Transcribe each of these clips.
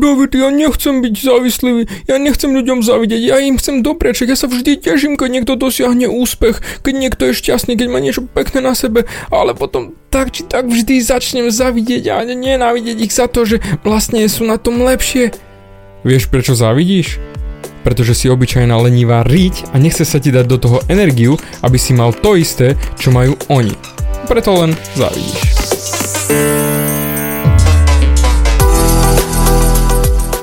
David, ja nechcem byť závislivý, ja nechcem ľuďom závidieť, ja im chcem dopriať, ja sa vždy teším, keď niekto dosiahne úspech, keď niekto je šťastný, keď má niečo pekné na sebe, ale potom tak či tak vždy začnem závidieť a nenávidieť ich za to, že vlastne sú na tom lepšie. Vieš prečo závidíš? Pretože si obyčajná lenivá riť a nechce sa ti dať do toho energiu, aby si mal to isté, čo majú oni. Preto len závidíš.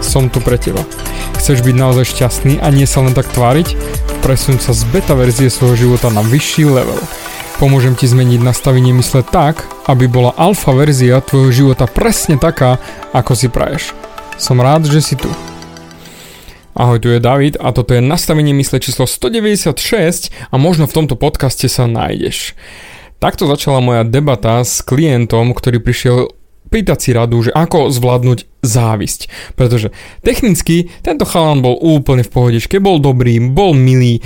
som tu pre teba. Chceš byť naozaj šťastný a nie sa len tak tváriť? Presun sa z beta verzie svojho života na vyšší level. Pomôžem ti zmeniť nastavenie mysle tak, aby bola alfa verzia tvojho života presne taká, ako si praješ. Som rád, že si tu. Ahoj, tu je David a toto je nastavenie mysle číslo 196 a možno v tomto podcaste sa nájdeš. Takto začala moja debata s klientom, ktorý prišiel pýtať si radu, že ako zvládnuť závisť. Pretože technicky tento chalan bol úplne v pohodičke, bol dobrý, bol milý,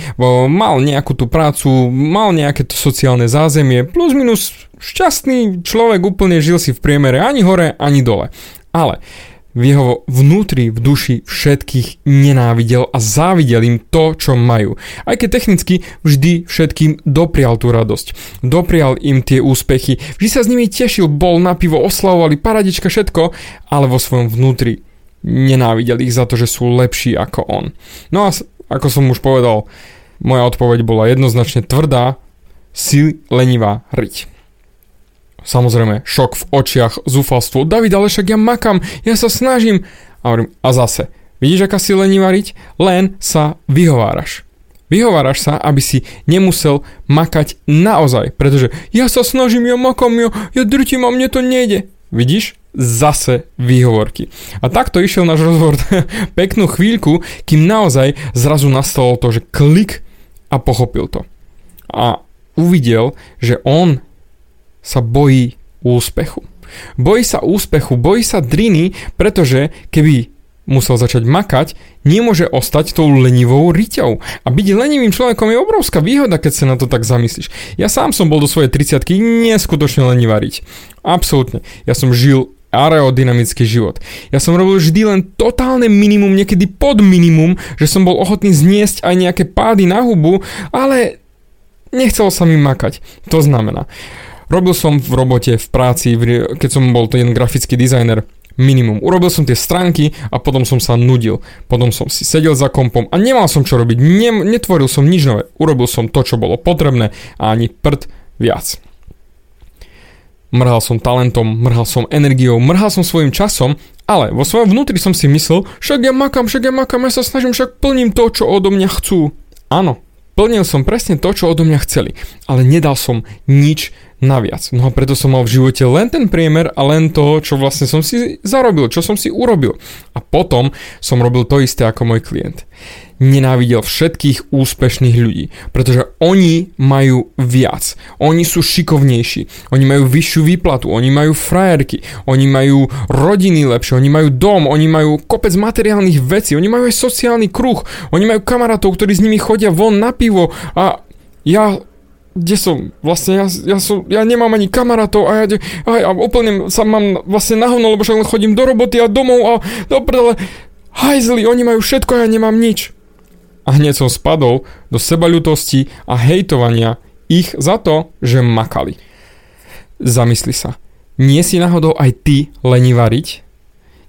mal nejakú tú prácu, mal nejaké to sociálne zázemie, plus minus šťastný človek úplne žil si v priemere ani hore, ani dole. Ale v jeho vnútri, v duši všetkých nenávidel a závidel im to, čo majú. Aj keď technicky vždy všetkým doprial tú radosť. Doprial im tie úspechy, vždy sa s nimi tešil, bol na pivo, oslavovali, paradička, všetko, ale vo svojom vnútri nenávidel ich za to, že sú lepší ako on. No a ako som už povedal, moja odpoveď bola jednoznačne tvrdá, si lenivá riť. Samozrejme, šok v očiach, zúfalstvo. David, ale však ja makam, ja sa snažím. A hovorím, a zase, vidíš, aká si lení variť? Len sa vyhováraš. Vyhováraš sa, aby si nemusel makať naozaj, pretože ja sa snažím, ja makam, ja, ja drtím a mne to nejde. Vidíš? Zase výhovorky. A takto išiel náš rozhovor peknú chvíľku, kým naozaj zrazu nastalo to, že klik a pochopil to. A uvidel, že on sa bojí úspechu. Bojí sa úspechu, bojí sa driny, pretože keby musel začať makať, nemôže ostať tou lenivou riťou. A byť lenivým človekom je obrovská výhoda, keď sa na to tak zamyslíš. Ja sám som bol do svojej 30 neskutočne lenivá riť. Absolútne. Ja som žil aerodynamický život. Ja som robil vždy len totálne minimum, niekedy pod minimum, že som bol ochotný zniesť aj nejaké pády na hubu, ale nechcelo sa mi makať. To znamená, Robil som v robote, v práci, keď som bol ten grafický dizajner, minimum. Urobil som tie stránky a potom som sa nudil. Potom som si sedel za kompom a nemal som čo robiť. Ne, netvoril som nič nové. Urobil som to, čo bolo potrebné a ani prd viac. Mrhal som talentom, mrhal som energiou, mrhal som svojim časom, ale vo svojom vnútri som si myslel, však ja makám, však ja makám, ja sa snažím, však plním to, čo odo mňa chcú. Áno, plnil som presne to, čo odo mňa chceli, ale nedal som nič naviac. No a preto som mal v živote len ten priemer a len to, čo vlastne som si zarobil, čo som si urobil. A potom som robil to isté ako môj klient. Nenávidel všetkých úspešných ľudí, pretože oni majú viac. Oni sú šikovnejší, oni majú vyššiu výplatu, oni majú frajerky, oni majú rodiny lepšie, oni majú dom, oni majú kopec materiálnych vecí, oni majú aj sociálny kruh, oni majú kamarátov, ktorí s nimi chodia von na pivo a ja kde som? Vlastne ja, ja, som, ja nemám ani kamarátov a ja, a ja úplne sa mám vlastne nahovno, lebo však chodím do roboty a domov a do prdele. Hajzli, oni majú všetko a ja nemám nič. A hneď som spadol do sebaľutosti a hejtovania ich za to, že makali. Zamysli sa. Nie si náhodou aj ty lenivariť?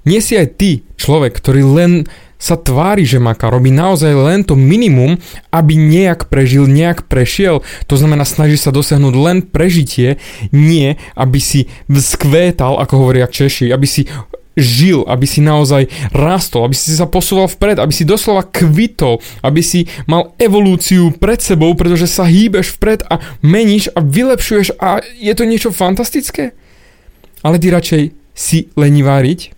Nie si aj ty človek, ktorý len sa tvári, že maká, robí naozaj len to minimum, aby nejak prežil, nejak prešiel. To znamená, snaží sa dosiahnuť len prežitie, nie aby si vzkvétal, ako hovoria Češi, aby si žil, aby si naozaj rastol, aby si sa posúval vpred, aby si doslova kvitol, aby si mal evolúciu pred sebou, pretože sa hýbeš vpred a meníš a vylepšuješ a je to niečo fantastické? Ale ty radšej si leniváriť,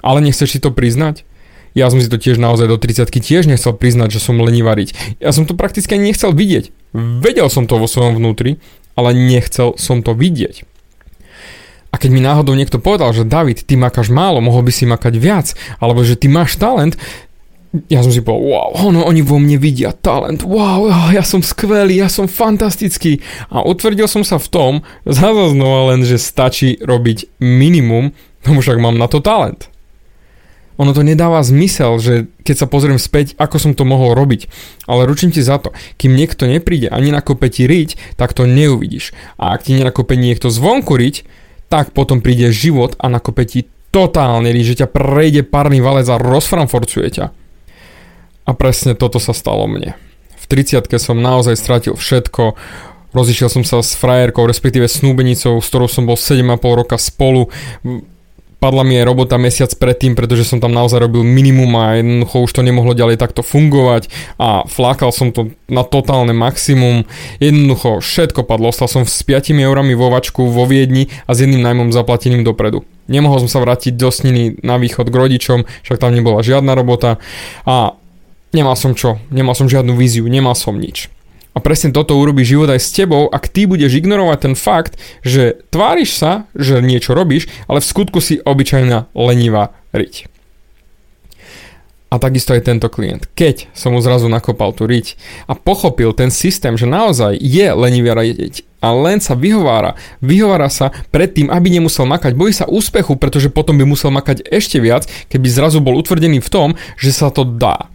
ale nechceš si to priznať? Ja som si to tiež naozaj do 30 tiež nechcel priznať, že som lenivý variť. Ja som to prakticky ani nechcel vidieť. Vedel som to vo svojom vnútri, ale nechcel som to vidieť. A keď mi náhodou niekto povedal, že David, ty makáš málo, mohol by si makať viac, alebo že ty máš talent, ja som si povedal, wow, ono, oni vo mne vidia talent, wow, ja som skvelý, ja som fantastický. A utvrdil som sa v tom, zase znova len, že stačí robiť minimum, no však mám na to talent. Ono to nedáva zmysel, že keď sa pozriem späť, ako som to mohol robiť. Ale ručím ti za to, kým niekto nepríde ani na kopeti riť, tak to neuvidíš. A ak ti nenakope niekto zvonku riť, tak potom príde život a nakope ti totálne že ťa prejde párny valec a rozframforcuje ťa. A presne toto sa stalo mne. V 30 som naozaj stratil všetko, rozišiel som sa s frajerkou, respektíve snúbenicou, s ktorou som bol 7,5 roka spolu, padla mi aj robota mesiac predtým, pretože som tam naozaj robil minimum a jednoducho už to nemohlo ďalej takto fungovať a flákal som to na totálne maximum. Jednoducho všetko padlo, ostal som s 5 eurami vo vačku vo Viedni a s jedným najmom zaplateným dopredu. Nemohol som sa vrátiť do Sniny na východ k rodičom, však tam nebola žiadna robota a nemal som čo, nemal som žiadnu víziu, nemal som nič. A presne toto urobí život aj s tebou, ak ty budeš ignorovať ten fakt, že tváriš sa, že niečo robíš, ale v skutku si obyčajná lenivá riť. A takisto aj tento klient. Keď som mu zrazu nakopal tú riť a pochopil ten systém, že naozaj je lenivá riť a len sa vyhovára, vyhovára sa predtým, aby nemusel makať, bojí sa úspechu, pretože potom by musel makať ešte viac, keby zrazu bol utvrdený v tom, že sa to dá.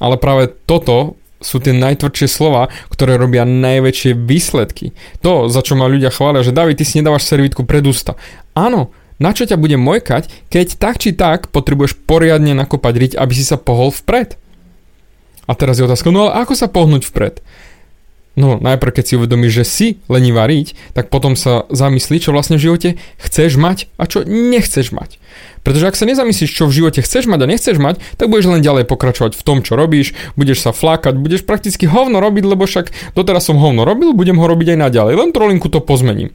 Ale práve toto sú tie najtvrdšie slova, ktoré robia najväčšie výsledky. To, za čo ma ľudia chvália, že David, ty si nedávaš servítku pred ústa. Áno, na čo ťa bude mojkať, keď tak či tak potrebuješ poriadne nakopať riť, aby si sa pohol vpred? A teraz je otázka, no ale ako sa pohnúť vpred? No najprv keď si uvedomíš, že si lení variť, tak potom sa zamyslí, čo vlastne v živote chceš mať a čo nechceš mať. Pretože ak sa nezamyslíš, čo v živote chceš mať a nechceš mať, tak budeš len ďalej pokračovať v tom, čo robíš, budeš sa flákať, budeš prakticky hovno robiť, lebo však doteraz som hovno robil, budem ho robiť aj naďalej, len trolinku to pozmením.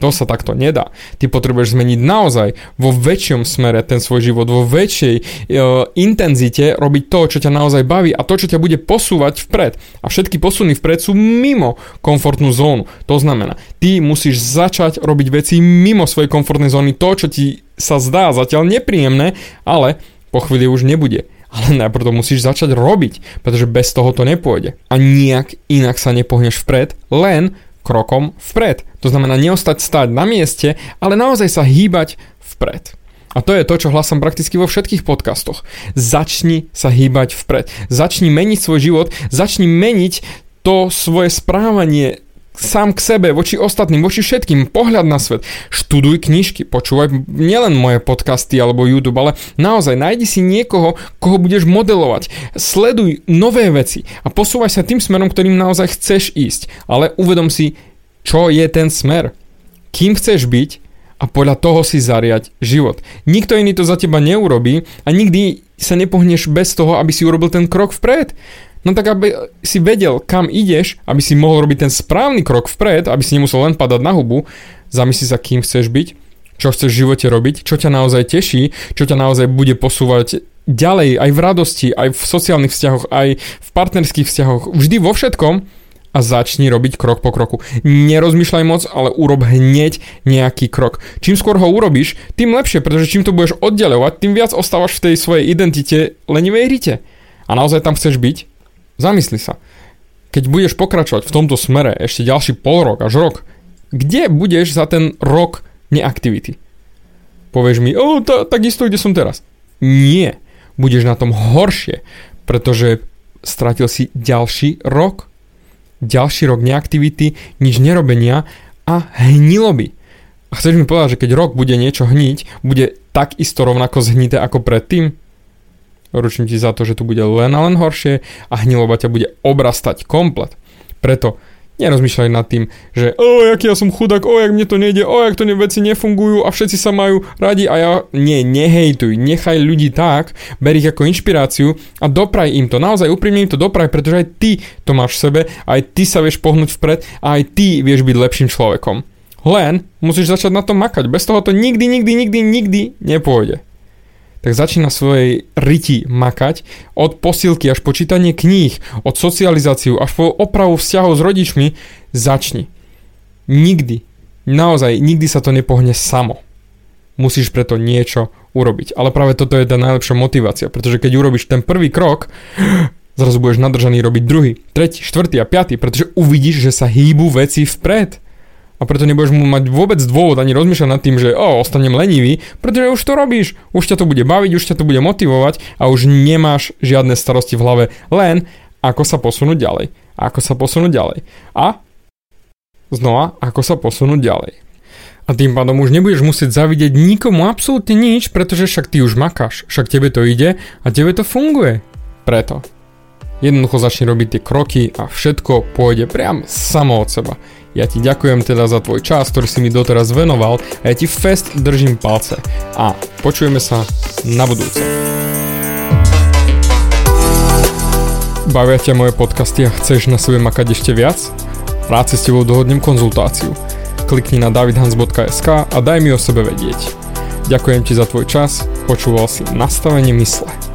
To sa takto nedá. Ty potrebuješ zmeniť naozaj vo väčšom smere ten svoj život, vo väčšej e, intenzite robiť to, čo ťa naozaj baví a to, čo ťa bude posúvať vpred. A všetky posuny vpred sú mimo komfortnú zónu. To znamená, ty musíš začať robiť veci mimo svojej komfortnej zóny, to, čo ti sa zdá zatiaľ nepríjemné, ale po chvíli už nebude ale najprv to musíš začať robiť, pretože bez toho to nepôjde. A nejak inak sa nepohneš vpred, len krokom vpred. To znamená neostať stáť na mieste, ale naozaj sa hýbať vpred. A to je to, čo hlasám prakticky vo všetkých podcastoch. Začni sa hýbať vpred. Začni meniť svoj život, začni meniť to svoje správanie sám k sebe, voči ostatným, voči všetkým, pohľad na svet. Študuj knižky, počúvaj nielen moje podcasty alebo YouTube, ale naozaj nájdi si niekoho, koho budeš modelovať. Sleduj nové veci a posúvaj sa tým smerom, ktorým naozaj chceš ísť. Ale uvedom si, čo je ten smer. Kým chceš byť a podľa toho si zariať život. Nikto iný to za teba neurobí a nikdy sa nepohneš bez toho, aby si urobil ten krok vpred. No tak aby si vedel, kam ideš, aby si mohol robiť ten správny krok vpred, aby si nemusel len padať na hubu, zamysli sa, kým chceš byť, čo chceš v živote robiť, čo ťa naozaj teší, čo ťa naozaj bude posúvať ďalej aj v radosti, aj v sociálnych vzťahoch, aj v partnerských vzťahoch, vždy vo všetkom a začni robiť krok po kroku. Nerozmýšľaj moc, ale urob hneď nejaký krok. Čím skôr ho urobíš, tým lepšie, pretože čím to budeš oddelovať, tým viac ostávaš v tej svojej identite lenivej rite. A naozaj tam chceš byť? Zamysli sa. Keď budeš pokračovať v tomto smere ešte ďalší pol rok až rok, kde budeš za ten rok neaktivity? Povieš mi, o, to, takisto, kde som teraz. Nie, budeš na tom horšie, pretože stratil si ďalší rok, ďalší rok neaktivity, nič nerobenia a hnilo by. A chceš mi povedať, že keď rok bude niečo hniť, bude takisto rovnako zhnité ako predtým? Ručím ti za to, že tu bude len a len horšie a hniloba ťa bude obrastať komplet. Preto nerozmýšľaj nad tým, že o, jaký ja som chudák, o, jak mne to nejde, o, jak to ne, veci nefungujú a všetci sa majú radi a ja... Nie, nehejtuj, nechaj ľudí tak, ber ich ako inšpiráciu a dopraj im to, naozaj úprimne im to dopraj, pretože aj ty to máš v sebe, aj ty sa vieš pohnúť vpred a aj ty vieš byť lepším človekom. Len musíš začať na to makať, bez toho to nikdy, nikdy, nikdy, nikdy nepôjde. Tak začína svojej riti makať od posilky až po čítanie kníh, od socializáciu až po opravu vzťahov s rodičmi, začni. Nikdy, naozaj nikdy sa to nepohne samo. Musíš preto niečo urobiť. Ale práve toto je tá najlepšia motivácia, pretože keď urobíš ten prvý krok, zrazu budeš nadržaný robiť druhý, tretí, štvrtý a piatý, pretože uvidíš, že sa hýbu veci vpred a preto nebudeš mu mať vôbec dôvod ani rozmýšľať nad tým, že o, ostanem lenivý, pretože už to robíš, už ťa to bude baviť, už ťa to bude motivovať a už nemáš žiadne starosti v hlave, len ako sa posunúť ďalej. Ako sa posunúť ďalej. A znova, ako sa posunúť ďalej. A tým pádom už nebudeš musieť zavidieť nikomu absolútne nič, pretože však ty už makáš, však tebe to ide a tebe to funguje. Preto. Jednoducho začni robiť tie kroky a všetko pôjde priam samo od seba. Ja ti ďakujem teda za tvoj čas, ktorý si mi doteraz venoval a ja ti fest držím palce. A počujeme sa na budúce. Bavia ťa moje podcasty a chceš na sebe makať ešte viac? Rád si s tebou dohodnem konzultáciu. Klikni na davidhans.sk a daj mi o sebe vedieť. Ďakujem ti za tvoj čas, počúval si nastavenie mysle.